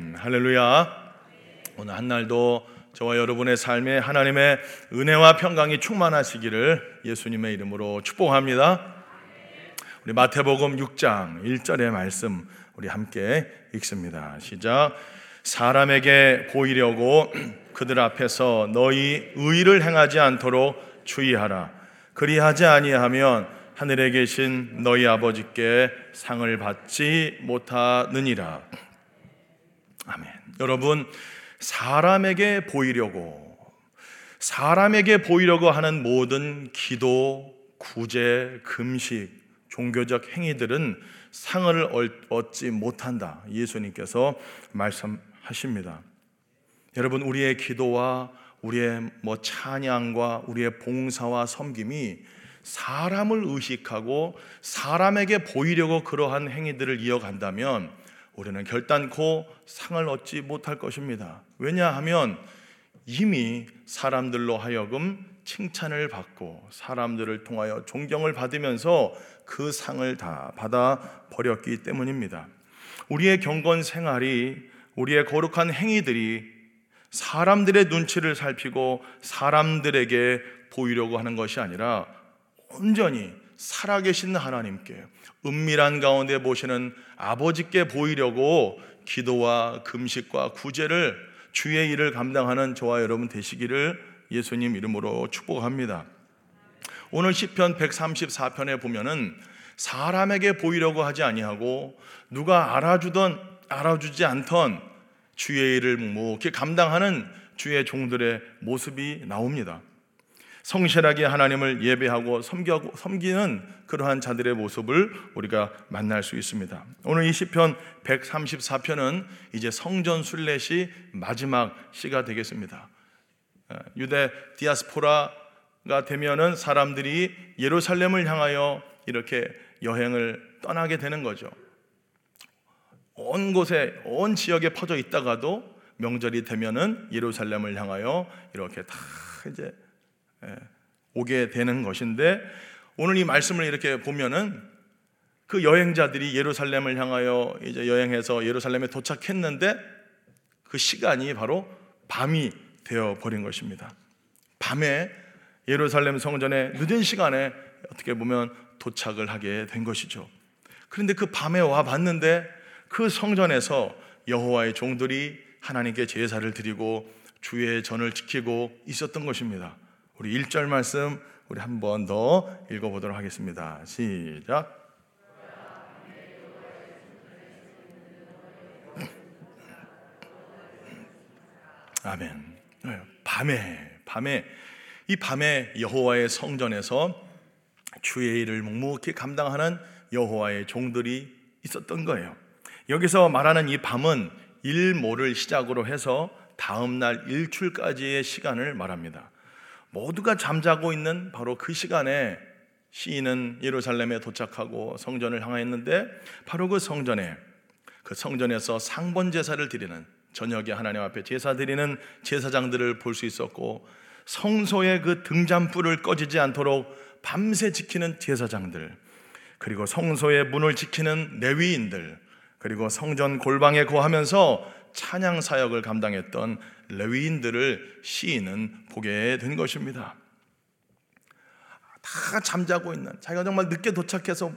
아멘. 할렐루야. 오늘 한 날도 저와 여러분의 삶에 하나님의 은혜와 평강이 충만하시기를 예수님의 이름으로 축복합니다. 우리 마태복음 6장 1절의 말씀 우리 함께 읽습니다. 시작. 사람에게 보이려고 그들 앞에서 너희 의를 행하지 않도록 주의하라. 그리하지 아니하면 하늘에 계신 너희 아버지께 상을 받지 못하느니라. 아멘. 여러분, 사람에게 보이려고, 사람에게 보이려고 하는 모든 기도, 구제, 금식, 종교적 행위들은 상을 얻지 못한다. 예수님께서 말씀하십니다. 여러분, 우리의 기도와 우리의 뭐 찬양과 우리의 봉사와 섬김이 사람을 의식하고 사람에게 보이려고 그러한 행위들을 이어간다면 우리는 결단코 상을 얻지 못할 것입니다. 왜냐하면 이미 사람들로 하여금 칭찬을 받고 사람들을 통하여 존경을 받으면서 그 상을 다 받아 버렸기 때문입니다. 우리의 경건 생활이 우리의 거룩한 행위들이 사람들의 눈치를 살피고 사람들에게 보이려고 하는 것이 아니라 온전히 살아계신 하나님께 은밀한 가운데 보시는 아버지께 보이려고 기도와 금식과 구제를 주의 일을 감당하는 저와 여러분 되시기를 예수님 이름으로 축복합니다. 오늘 시편 134편에 보면은 사람에게 보이려고 하지 아니하고 누가 알아주던 알아주지 않던 주의 일을 묵묵히 감당하는 주의 종들의 모습이 나옵니다. 성실하게 하나님을 예배하고 섬겨, 섬기는 그러한 자들의 모습을 우리가 만날 수 있습니다. 오늘 이 시편 134편은 이제 성전 순례시 마지막 시가 되겠습니다. 어, 유대 디아스포라가 되면은 사람들이 예루살렘을 향하여 이렇게 여행을 떠나게 되는 거죠. 온 곳에 온 지역에 퍼져 있다가도 명절이 되면은 예루살렘을 향하여 이렇게 다 이제 예, 오게 되는 것인데 오늘 이 말씀을 이렇게 보면은 그 여행자들이 예루살렘을 향하여 이제 여행해서 예루살렘에 도착했는데 그 시간이 바로 밤이 되어 버린 것입니다. 밤에 예루살렘 성전에 늦은 시간에 어떻게 보면 도착을 하게 된 것이죠. 그런데 그 밤에 와 봤는데 그 성전에서 여호와의 종들이 하나님께 제사를 드리고 주의 전을 지키고 있었던 것입니다. 우리 1절 말씀 우리 한 번 더 읽어보도록 하겠습니다. 시작. 아멘. 네, 밤에 밤에 이 밤에 여호와의 성전에서 주의 일을 묵묵히 감당하는 여호와의 종들이 있었던 거예요. 여기서 말하는 이 밤은 일모를 시작으로 해서 다음 날 일출까지의 시간을 말합니다. 모두가 잠자고 있는 바로 그 시간에 시인은 예루살렘에 도착하고 성전을 향하였는데 바로 그 성전에 그 성전에서 상번 제사를 드리는 저녁에 하나님 앞에 제사 드리는 제사장들을 볼 수 있었고 성소의 그 등잔불을 꺼지지 않도록 밤새 지키는 제사장들 그리고 성소의 문을 지키는 레위인들 그리고 성전 골방에 거하면서 찬양 사역을 감당했던 레위인들을 시인은 보게 된 것입니다. 다 잠자고 있는 자기가 정말 늦게 도착해서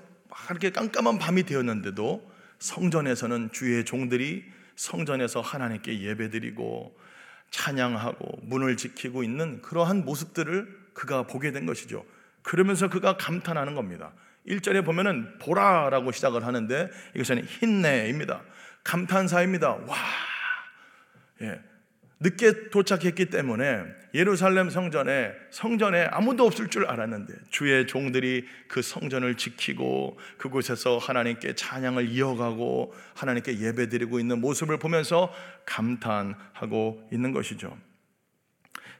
이렇게 깜깜한 밤이 되었는데도 성전에서는 주의 종들이 성전에서 하나님께 예배드리고 찬양하고 문을 지키고 있는 그러한 모습들을 그가 보게 된 것이죠. 그러면서 그가 감탄하는 겁니다. 1절에 보면은 보라라고 시작을 하는데 이것은 흰내입니다. 감탄사입니다. 와. 예. 늦게 도착했기 때문에 예루살렘 성전에 성전에 아무도 없을 줄 알았는데 주의 종들이 그 성전을 지키고 그곳에서 하나님께 찬양을 이어가고 하나님께 예배드리고 있는 모습을 보면서 감탄하고 있는 것이죠.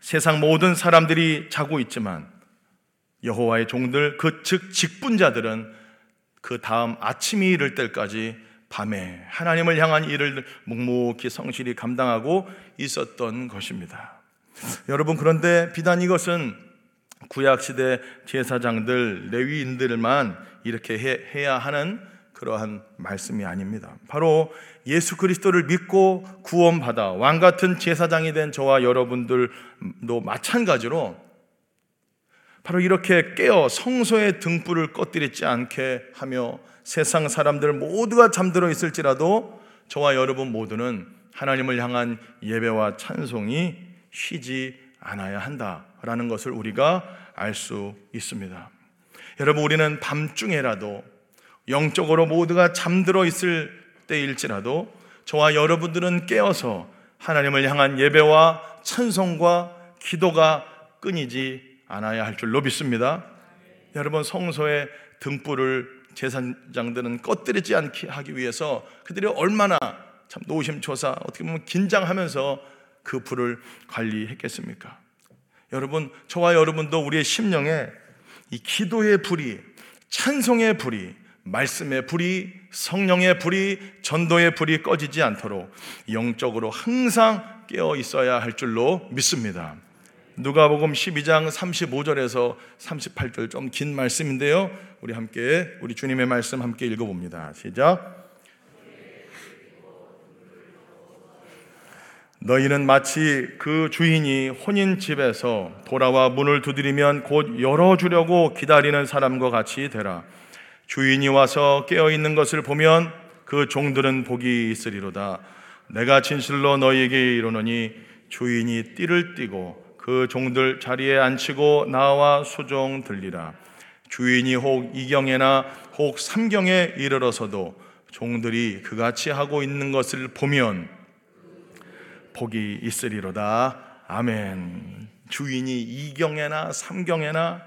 세상 모든 사람들이 자고 있지만 여호와의 종들 그 즉 직분자들은 그 다음 아침이 이를 때까지 밤에 하나님을 향한 일을 묵묵히 성실히 감당하고 있었던 것입니다. 여러분 그런데 비단 이것은 구약 시대 제사장들 레위인들만 이렇게 해 야 하는 그러한 말씀이 아닙니다. 바로 예수 그리스도를 믿고 구원받아 왕 같은 제사장이 된 저와 여러분들도 마찬가지로 바로 이렇게 깨어 성소의 등불을 꺼뜨리지 않게 하며 세상 사람들 모두가 잠들어 있을지라도 저와 여러분 모두는 하나님을 향한 예배와 찬송이 쉬지 않아야 한다라는 것을 우리가 알 수 있습니다. 여러분 우리는 밤중에라도 영적으로 모두가 잠들어 있을 때일지라도 저와 여러분들은 깨어서 하나님을 향한 예배와 찬송과 기도가 끊이지 않아야 할 줄로 믿습니다. 여러분 성소의 등불을 제사장들은 꺼뜨리지 않게 하기 위해서 그들이 얼마나 참 노심초사 어떻게 보면 긴장하면서 그 불을 관리했겠습니까? 여러분 저와 여러분도 우리의 심령에 이 기도의 불이 찬송의 불이 말씀의 불이 성령의 불이 전도의 불이 꺼지지 않도록 영적으로 항상 깨어 있어야 할 줄로 믿습니다. 누가복음 12장 35절에서 38절 좀 긴 말씀인데요. 우리 함께 우리 주님의 말씀 함께 읽어 봅니다. 시작. 너희는 마치 그 주인이 혼인 집에서 돌아와 문을 두드리면 곧 열어 주려고 기다리는 사람과 같이 되라. 주인이 와서 깨어 있는 것을 보면 그 종들은 복이 있으리로다. 내가 진실로 너희에게 이르노니 주인이 띠를 띠고 그 종들 자리에 앉히고 나와 수종 들리라. 주인이 혹 이경에나 혹 삼경에 이르러서도 종들이 그같이 하고 있는 것을 보면 복이 있으리로다. 아멘. 주인이 이경에나 삼경에나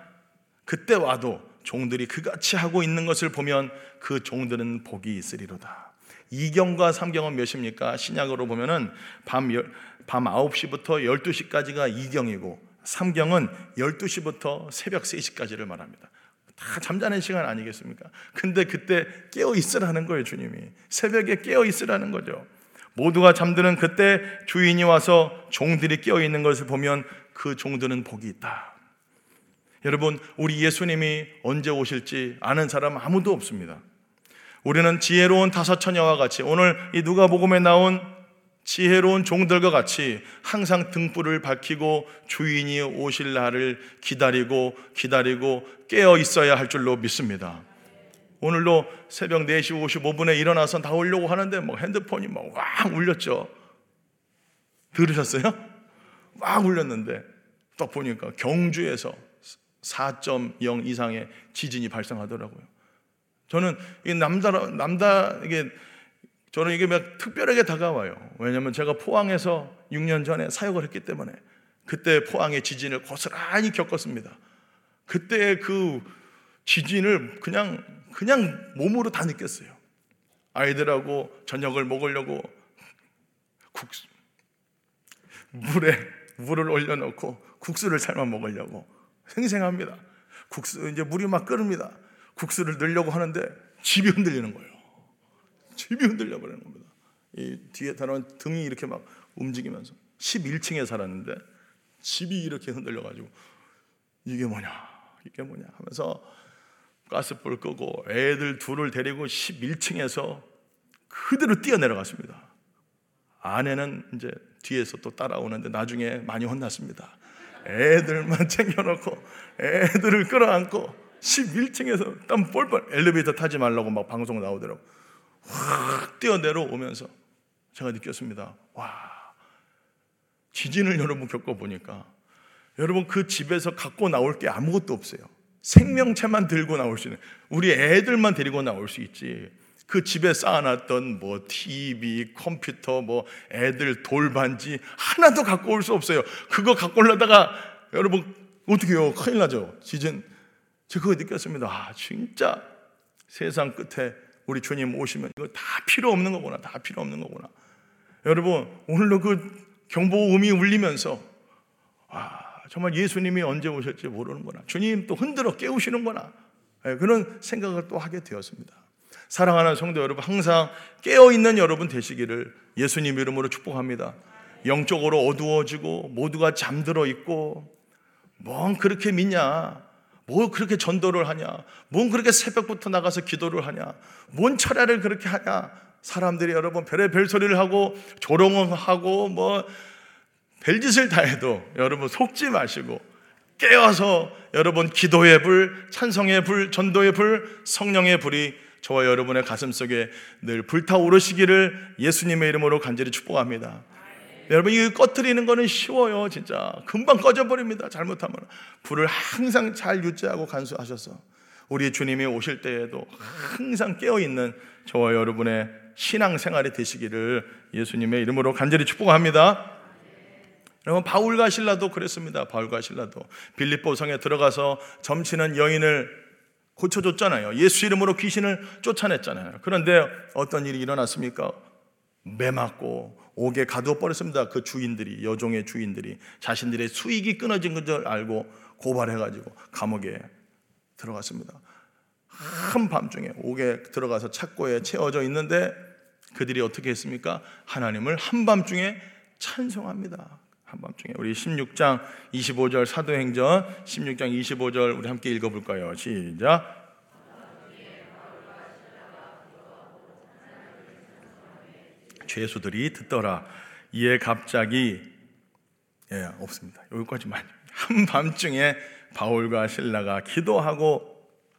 그때 와도 종들이 그같이 하고 있는 것을 보면 그 종들은 복이 있으리로다. 이경과 삼경은 몇입니까? 신약으로 보면은 밤, 밤 9시부터 12시까지가 이경이고 삼경은 12시부터 새벽 3시까지를 말합니다. 다 잠자는 시간 아니겠습니까? 근데 그때 깨어 있으라는 거예요, 주님이. 새벽에 깨어 있으라는 거죠. 모두가 잠드는 그때 주인이 와서 종들이 깨어 있는 것을 보면 그 종들은 복이 있다. 여러분, 우리 예수님이 언제 오실지 아는 사람 아무도 없습니다. 우리는 지혜로운 다섯 처녀와 같이 오늘 이 누가복음에 나온 지혜로운 종들과 같이 항상 등불을 밝히고 주인이 오실 날을 기다리고 기다리고 깨어 있어야 할 줄로 믿습니다. 오늘도 새벽 4시 55분에 일어나서 나오려고 하는데 뭐 핸드폰이 막왕 울렸죠. 들으셨어요? 막 울렸는데 딱 보니까 경주에서 4.0 이상의 지진이 발생하더라고요. 저는 이 남자 남다 이게 저는 이게 막 특별하게 다가와요. 왜냐하면 제가 포항에서 6년 전에 사역을 했기 때문에 그때 포항의 지진을 고스란히 겪었습니다. 그때 그 지진을 그냥 그냥 몸으로 다 느꼈어요. 아이들하고 저녁을 먹으려고 국수, 물에 물을 올려놓고 국수를 삶아 먹으려고 생생합니다. 국수 이제 물이 막 끓습니다. 국수를 넣으려고 하는데 집이 흔들리는 거예요. 집이 흔들려 버리는 겁니다. 이 뒤에 다른 등이 이렇게 막 움직이면서 11층에 살았는데 집이 이렇게 흔들려 가지고 이게 뭐냐? 이게 뭐냐? 하면서 가스불 끄고 애들 둘을 데리고 11층에서 그대로 뛰어내려갔습니다. 아내는 이제 뒤에서 또 따라오는데 나중에 많이 혼났습니다. 애들만 챙겨놓고 애들을 끌어안고 11층에서 땀 뻘뻘 엘리베이터 타지 말라고 막 방송 나오더라고. 확 뛰어내려오면서 제가 느꼈습니다. 와, 지진을 여러분 겪어보니까 여러분 그 집에서 갖고 나올 게 아무것도 없어요. 생명체만 들고 나올 수 있는 우리 애들만 데리고 나올 수 있지. 그 집에 쌓아놨던 뭐 TV, 컴퓨터, 뭐 애들 돌반지 하나도 갖고 올 수 없어요. 그거 갖고 올라다가 여러분 어떻게 해요? 큰일 나죠. 지진. 제가 그거 느꼈습니다. 아, 진짜 세상 끝에 우리 주님 오시면 이거 다 필요 없는 거구나. 다 필요 없는 거구나. 여러분, 오늘도 그 경보음이 울리면서 아, 정말 예수님이 언제 오실지 모르는구나. 주님 또 흔들어 깨우시는구나. 네, 그런 생각을 또 하게 되었습니다. 사랑하는 성도 여러분, 항상 깨어있는 여러분 되시기를 예수님 이름으로 축복합니다. 영적으로 어두워지고 모두가 잠들어 있고, 뭔 그렇게 믿냐? 뭐 그렇게 전도를 하냐? 뭔 그렇게 새벽부터 나가서 기도를 하냐? 뭔 철야를 그렇게 하냐? 사람들이 여러분 별의별 소리를 하고 조롱을 하고 뭐 별짓을 다 해도 여러분 속지 마시고 깨어서 여러분 기도의 불, 찬성의 불, 전도의 불, 성령의 불이 저와 여러분의 가슴 속에 늘 불타오르시기를 예수님의 이름으로 간절히 축복합니다. 여러분 이 꺼트리는 거는 쉬워요 진짜. 금방 꺼져버립니다 잘못하면. 불을 항상 잘 유지하고 간수하셔서. 우리 주님이 오실 때에도 항상 깨어있는 저와 여러분의 신앙생활이 되시기를 예수님의 이름으로 간절히 축복합니다. 여러분 바울과 신라도 그랬습니다. 바울과 신라도. 빌립보 성에 들어가서 점치는 여인을 고쳐줬잖아요. 예수 이름으로 귀신을 쫓아냈잖아요. 그런데 어떤 일이 일어났습니까? 매 맞고 옥에 가두어 버렸습니다. 그 주인들이 여종의 주인들이 자신들의 수익이 끊어진 것을 알고 고발해가지고 감옥에 들어갔습니다. 한 밤중에 옥에 들어가서 착고에 채워져 있는데 그들이 어떻게 했습니까? 하나님을 한밤중에 찬송합니다. 한밤중에 우리 16장 25절 사도행전 16장 25절 우리 함께 읽어볼까요? 시작. 죄수들이 듣더라. 이에 갑자기 예, 없습니다. 여기까지만. 한밤중에 바울과 신라가 기도하고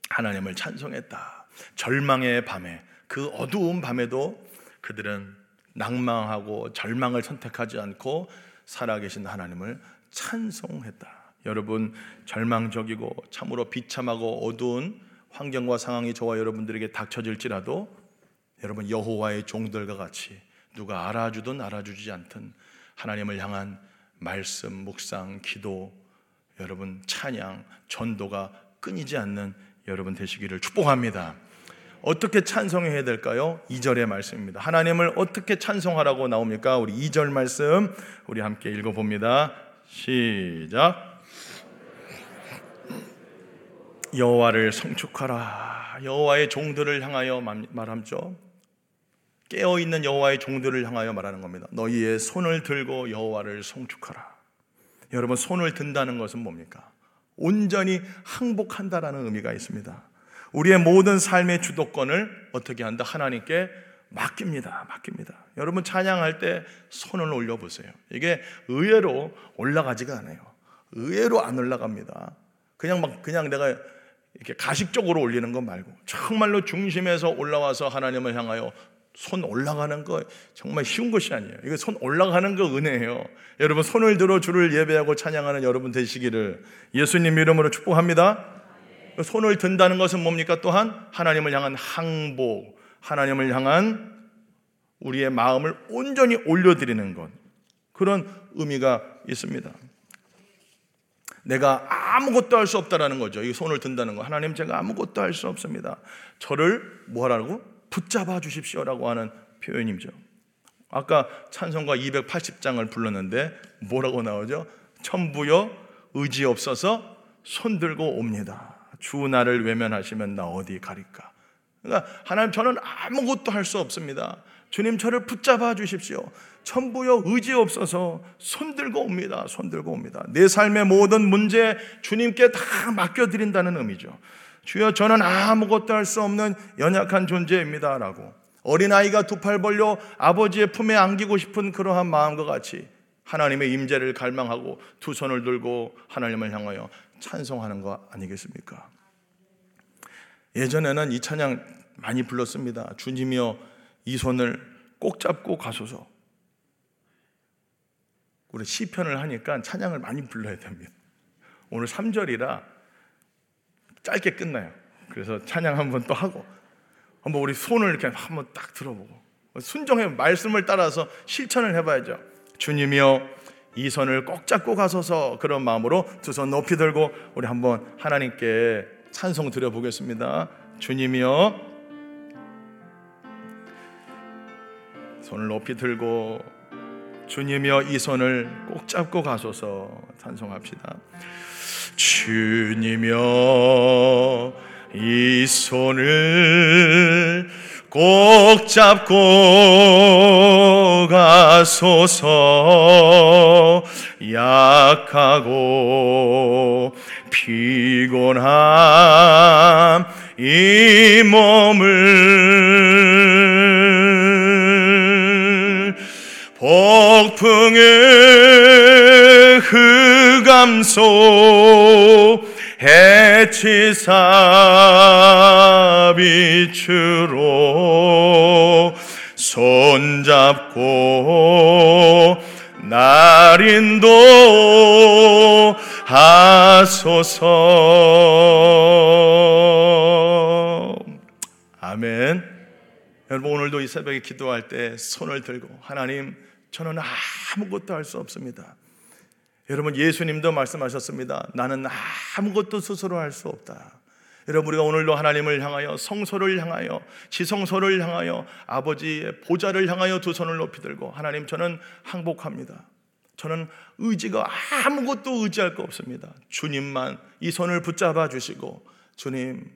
하나님을 찬송했다. 절망의 밤에 그 어두운 밤에도 그들은 낭망하고 절망을 선택하지 않고 살아계신 하나님을 찬송했다. 여러분 절망적이고 참으로 비참하고 어두운 환경과 상황이 저와 여러분들에게 닥쳐질지라도 여러분 여호와의 종들과 같이 누가 알아주든 알아주지 않든 하나님을 향한 말씀, 묵상, 기도, 여러분 찬양, 전도가 끊이지 않는 여러분 되시기를 축복합니다. 어떻게 찬송해야 될까요? 2절의 말씀입니다. 하나님을 어떻게 찬송하라고 나옵니까? 우리 2절 말씀 우리 함께 읽어 봅니다. 시작. 여호와를 성축하라. 여호와의 종들을 향하여 말함죠. 깨어 있는 여호와의 종들을 향하여 말하는 겁니다. 너희의 손을 들고 여호와를 송축하라. 여러분 손을 든다는 것은 뭡니까? 온전히 항복한다라는 의미가 있습니다. 우리의 모든 삶의 주도권을 어떻게 한다? 하나님께 맡깁니다. 맡깁니다. 여러분 찬양할 때 손을 올려 보세요. 이게 의외로 올라가지가 않아요. 의외로 안 올라갑니다. 그냥 막 그냥 내가 이렇게 가식적으로 올리는 거 말고 정말로 중심에서 올라와서 하나님을 향하여 손 올라가는 거 정말 쉬운 것이 아니에요. 이거 손 올라가는 거 은혜예요. 여러분 손을 들어 주를 예배하고 찬양하는 여러분 되시기를 예수님 이름으로 축복합니다. 손을 든다는 것은 뭡니까? 또한 하나님을 향한 항복, 하나님을 향한 우리의 마음을 온전히 올려드리는 것. 그런 의미가 있습니다. 내가 아무것도 할 수 없다라는 거죠. 이 손을 든다는 거. 하나님 제가 아무것도 할 수 없습니다. 저를 뭐 하라고? 붙잡아 주십시오라고 하는 표현이죠. 아까 찬송가 280장을 불렀는데 뭐라고 나오죠? 천부여 의지 없어서 손 들고 옵니다. 주 나를 외면하시면 나 어디 가릴까? 그러니까 하나님 저는 아무것도 할 수 없습니다. 주님 저를 붙잡아 주십시오. 천부여 의지 없어서 손 들고 옵니다. 손 들고 옵니다. 내 삶의 모든 문제 주님께 다 맡겨 드린다는 의미죠. 주여 저는 아무것도 할 수 없는 연약한 존재입니다. 라고. 어린아이가 두 팔 벌려 아버지의 품에 안기고 싶은 그러한 마음과 같이 하나님의 임재를 갈망하고 두 손을 들고 하나님을 향하여 찬송하는 거 아니겠습니까? 예전에는 이 찬양 많이 불렀습니다. 주님이여 이 손을 꼭 잡고 가소서. 우리 시편을 하니까 찬양을 많이 불러야 됩니다. 오늘 3절이라 짧게 끝나요. 그래서 찬양 한번 또 하고 한번 우리 손을 이렇게 한번 딱 들어보고 순종해 말씀을 따라서 실천을 해봐야죠. 주님이여 이 손을 꼭 잡고 가소서 그런 마음으로 두 손 높이 들고 우리 한번 하나님께 찬송 드려보겠습니다. 주님이여 손을 높이 들고 주님이여 이 손을 꼭 잡고 가소서 찬송합시다. 주님여 이 손을 꼭 잡고 가소서. 약하고 피곤한 이 몸을 폭풍의 흑암소 해치사 빛으로 손잡고 날 인도 하소서. 아멘. 여러분 오늘도 이 새벽에 기도할 때 손을 들고 하나님 저는 아무것도 할 수 없습니다 여러분 예수님도 말씀하셨습니다. 나는 아무것도 스스로 할 수 없다. 여러분 우리가 오늘도 하나님을 향하여 성소를 향하여 지성소를 향하여 아버지의 보좌를 향하여 두 손을 높이 들고 하나님 저는 항복합니다. 저는 의지가 아무것도 의지할 거 없습니다. 주님만 이 손을 붙잡아 주시고 주님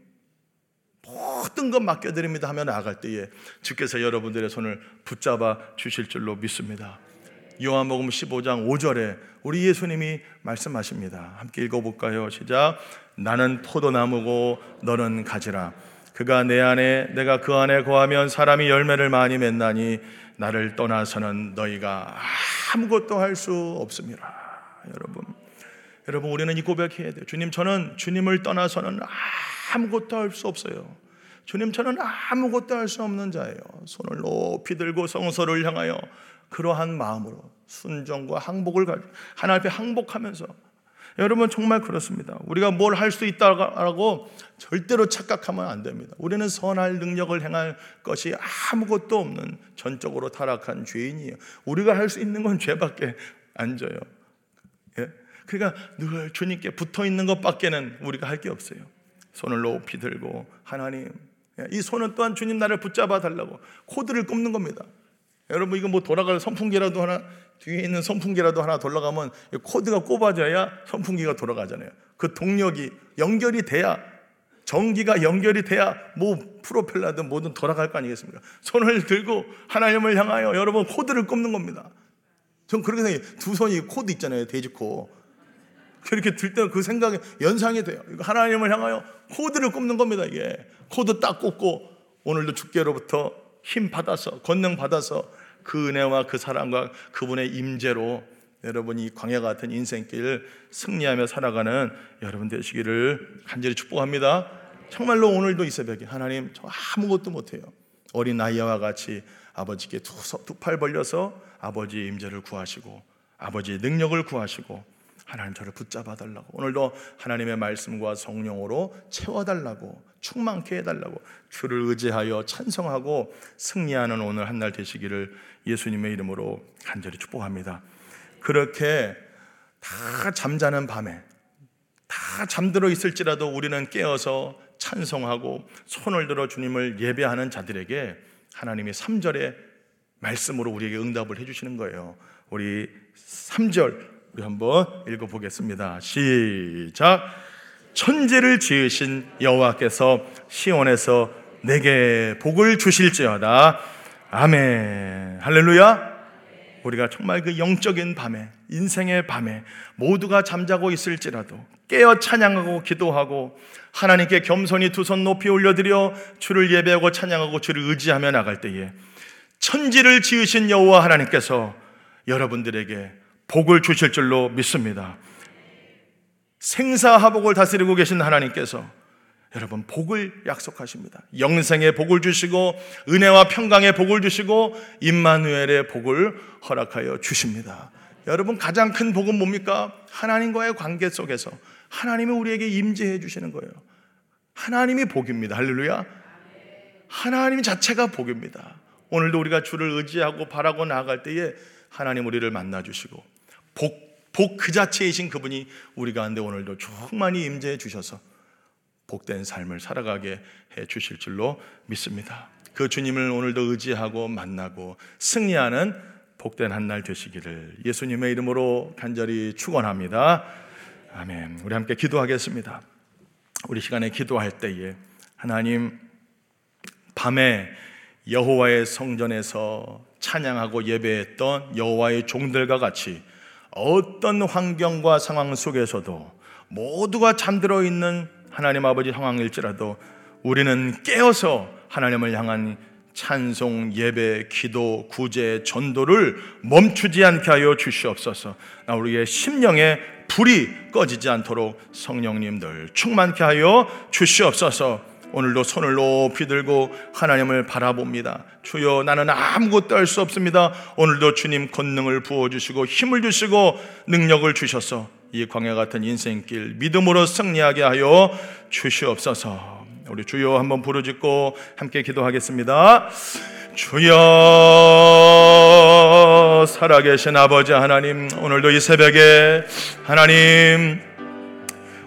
모든 것 맡겨드립니다 하며 나아갈 때에 주께서 여러분들의 손을 붙잡아 주실 줄로 믿습니다. 요한복음 15장 5절에 우리 예수님이 말씀하십니다. 함께 읽어볼까요? 시작. 나는 포도나무고 너는 가지라. 그가 내 안에 내가 그 안에 거하면 사람이 열매를 많이 맺나니 나를 떠나서는 너희가 아무것도 할 수 없습니다. 여러분. 여러분 우리는 이 고백해야 돼요. 주님 저는 주님을 떠나서는 아무것도 할 수 없어요. 주님 저는 아무것도 할 수 없는 자예요. 손을 높이 들고 성소를 향하여 그러한 마음으로 순종과 항복을 가지고 하나님 앞에 항복하면서 여러분 정말 그렇습니다. 우리가 뭘 할 수 있다고 절대로 착각하면 안 됩니다. 우리는 선할 능력을 행할 것이 아무것도 없는 전적으로 타락한 죄인이에요. 우리가 할 수 있는 건 죄밖에 안 져요. 예? 그러니까 늘 주님께 붙어 있는 것밖에는 우리가 할 게 없어요. 손을 높이 들고 하나님 예, 이 손은 또한 주님 나를 붙잡아 달라고 코드를 꼽는 겁니다. 여러분 이거 뭐 돌아갈 선풍기라도 하나 뒤에 있는 선풍기라도 하나 돌아가면 코드가 꼽아져야 선풍기가 돌아가잖아요. 그 동력이 연결이 돼야 전기가 연결이 돼야 뭐 프로펠러든 뭐든 돌아갈 거 아니겠습니까? 손을 들고 하나님을 향하여 여러분 코드를 꼽는 겁니다. 전 그렇게 생각해요. 두 손이 코드 있잖아요. 돼지코. 그렇게 들 때는 그 생각에 연상이 돼요. 하나님을 향하여 코드를 꼽는 겁니다. 이게 코드 딱 꼽고 오늘도 주께로부터 힘 받아서 권능 받아서 그 은혜와 그 사랑과 그분의 임재로 여러분이 광야 같은 인생길 승리하며 살아가는 여러분 되시기를 간절히 축복합니다. 정말로 오늘도 이 새벽에 하나님 저 아무것도 못해요. 어린 아이와 같이 아버지께 두 팔 벌려서 아버지의 임재를 구하시고 아버지의 능력을 구하시고 하나님 저를 붙잡아 달라고 오늘도 하나님의 말씀과 성령으로 채워 달라고 충만케 해 달라고 주를 의지하여 찬성하고 승리하는 오늘 한 날 되시기를 예수님의 이름으로 간절히 축복합니다. 그렇게 다 잠자는 밤에 다 잠들어 있을지라도 우리는 깨어서 찬송하고 손을 들어 주님을 예배하는 자들에게 하나님이 3절의 말씀으로 우리에게 응답을 해 주시는 거예요. 우리 3절 우리 한번 읽어 보겠습니다. 시작. 천지를 지으신 여호와께서 시온에서 내게 복을 주실지어다. 아멘. 할렐루야. 우리가 정말 그 영적인 밤에, 인생의 밤에 모두가 잠자고 있을지라도 깨어 찬양하고 기도하고 하나님께 겸손히 두 손 높이 올려드려 주를 예배하고 찬양하고 주를 의지하며 나갈 때에 천지를 지으신 여호와 하나님께서 여러분들에게 복을 주실 줄로 믿습니다. 생사하복을 다스리고 계신 하나님께서 여러분 복을 약속하십니다. 영생의 복을 주시고 은혜와 평강의 복을 주시고 임마누엘의 복을 허락하여 주십니다. 여러분 가장 큰 복은 뭡니까? 하나님과의 관계 속에서 하나님이 우리에게 임재해 주시는 거예요. 하나님이 복입니다. 할렐루야. 하나님 자체가 복입니다. 오늘도 우리가 주를 의지하고 바라고 나아갈 때에 하나님 우리를 만나 주시고 복 복 그 자체이신 그분이 우리 가운데 오늘도 충만히 임재해 주셔서 복된 삶을 살아가게 해 주실 줄로 믿습니다. 그 주님을 오늘도 의지하고 만나고 승리하는 복된 한 날 되시기를 예수님의 이름으로 간절히 축원합니다. 아멘. 우리 함께 기도하겠습니다. 우리 시간에 기도할 때에 하나님 밤에 여호와의 성전에서 찬양하고 예배했던 여호와의 종들과 같이 어떤 환경과 상황 속에서도 모두가 잠들어 있는 하나님 아버지 상황일지라도 우리는 깨어서 하나님을 향한 찬송, 예배, 기도, 구제, 전도를 멈추지 않게 하여 주시옵소서. 우리의 심령에 불이 꺼지지 않도록 성령님들 충만케 하여 주시옵소서. 오늘도 손을 높이 들고 하나님을 바라봅니다. 주여 나는 아무것도 할 수 없습니다. 오늘도 주님 권능을 부어주시고 힘을 주시고 능력을 주셔서 이 광야 같은 인생길 믿음으로 승리하게 하여 주시옵소서. 우리 주여 한번 부르짖고 함께 기도하겠습니다. 주여 살아계신 아버지 하나님 오늘도 이 새벽에 하나님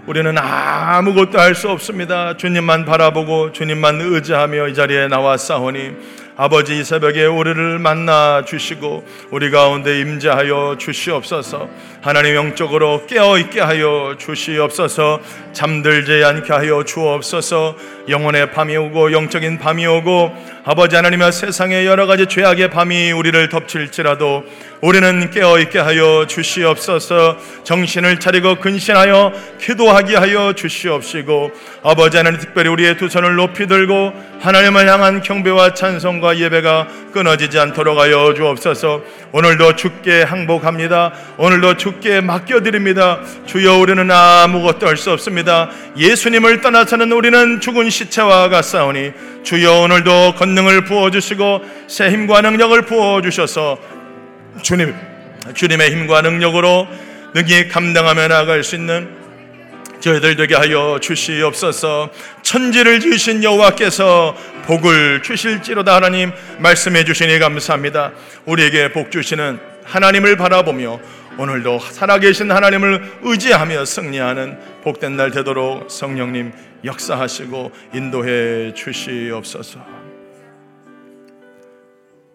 우리는 아무것도 할 수 없습니다. 주님만 바라보고 주님만 의지하며 이 자리에 나와 싸우니 아버지 이 새벽에 우리를 만나 주시고 우리 가운데 임재하여 주시옵소서. 하나님 영적으로 깨어 있게 하여 주시옵소서. 잠들지 않게 하여 주옵소서. 영혼의 밤이 오고 영적인 밤이 오고 아버지 하나님의 세상의 여러 가지 죄악의 밤이 우리를 덮칠지라도 우리는 깨어 있게 하여 주시옵소서. 정신을 차리고 근신하여 기도하게 하여 주시옵시고 아버지 하나님 특별히 우리의 두 손을 높이 들고 하나님을 향한 경배와 찬송과 예배가 끊어지지 않도록 하여 주옵소서. 오늘도 주께 항복합니다. 오늘도 주께 맡겨드립니다. 주여 우리는 아무것도 할 수 없습니다. 예수님을 떠나서는 우리는 죽은 시체와 같사오니 주여 오늘도 권능을 부어주시고 새 힘과 능력을 부어주셔서 주님, 주님의 힘과 능력으로 능히 감당하며 나아갈 수 있는 저희들 되게 하여 주시옵소서. 천지를 지으신 여호와께서 복을 주실지로다 하나님 말씀해 주시니 감사합니다. 우리에게 복 주시는 하나님을 바라보며 오늘도 살아계신 하나님을 의지하며 승리하는 복된 날 되도록 성령님 역사하시고 인도해 주시옵소서.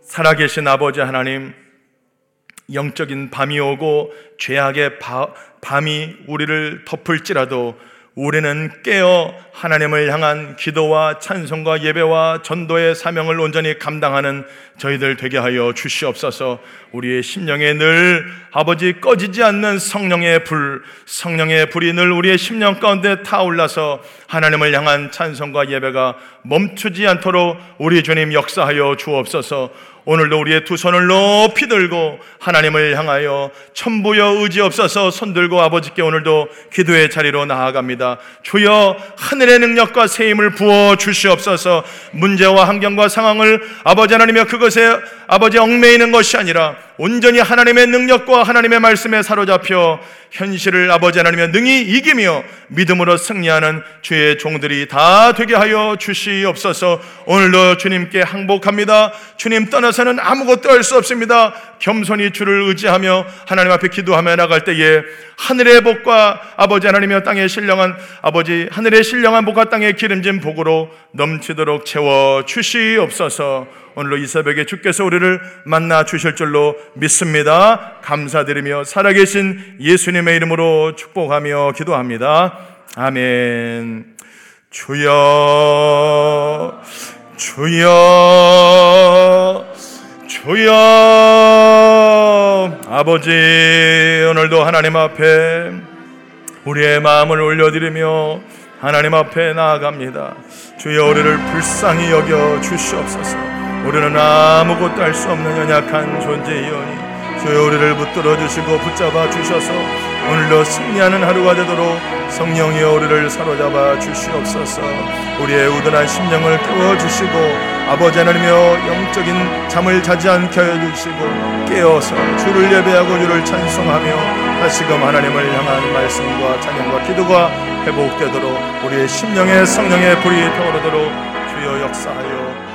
살아계신 아버지 하나님 영적인 밤이 오고 죄악의 밤이 우리를 덮을지라도 우리는 깨어 하나님을 향한 기도와 찬송과 예배와 전도의 사명을 온전히 감당하는 저희들 되게 하여 주시옵소서. 우리의 심령에 늘 아버지 꺼지지 않는 성령의 불, 성령의 불이 늘 우리의 심령 가운데 타올라서 하나님을 향한 찬송과 예배가 멈추지 않도록 우리 주님 역사하여 주옵소서. 오늘도 우리의 두 손을 높이 들고 하나님을 향하여 천부여 의지 없어서 손 들고 아버지께 오늘도 기도의 자리로 나아갑니다. 주여 하늘의 능력과 새 힘을 부어 주시옵소서. 문제와 환경과 상황을 아버지 하나님여 그것에 아버지 얽매이는 것이 아니라 온전히 하나님의 능력과 하나님의 말씀에 사로잡혀 현실을 아버지 하나님의 능히 이기며 믿음으로 승리하는 주의 종들이 다 되게 하여 주시옵소서. 오늘도 주님께 항복합니다. 주님 떠나서는 아무것도 할 수 없습니다. 겸손히 주를 의지하며 하나님 앞에 기도하며 나갈 때에 하늘의 복과 아버지 하나님의 땅에 신령한 아버지 하늘의 신령한 복과 땅의 기름진 복으로 넘치도록 채워 주시옵소서. 오늘로 이 새벽에 주께서 우리를 만나 주실 줄로 믿습니다. 감사드리며 살아계신 예수님의 이름으로 축복하며 기도합니다. 아멘. 주여, 주여, 주여, 아버지, 오늘도 하나님 앞에 우리의 마음을 올려드리며 하나님 앞에 나아갑니다. 주여 우리를 불쌍히 여겨 주시옵소서. 우리는 아무것도 할 수 없는 연약한 존재이오니 주여 우리를 붙들어 주시고 붙잡아 주셔서 오늘도 승리하는 하루가 되도록 성령이여 우리를 사로잡아 주시옵소서. 우리의 우둔한 심령을 깨워 주시고 아버지 하나님여 영적인 잠을 자지 않게 해 주시고 깨어서 주를 예배하고 주를 찬송하며 다시금 하나님을 향한 말씀과 찬양과 기도가 회복되도록 우리의 심령의 성령의 불이 타오르도록 주여 역사하여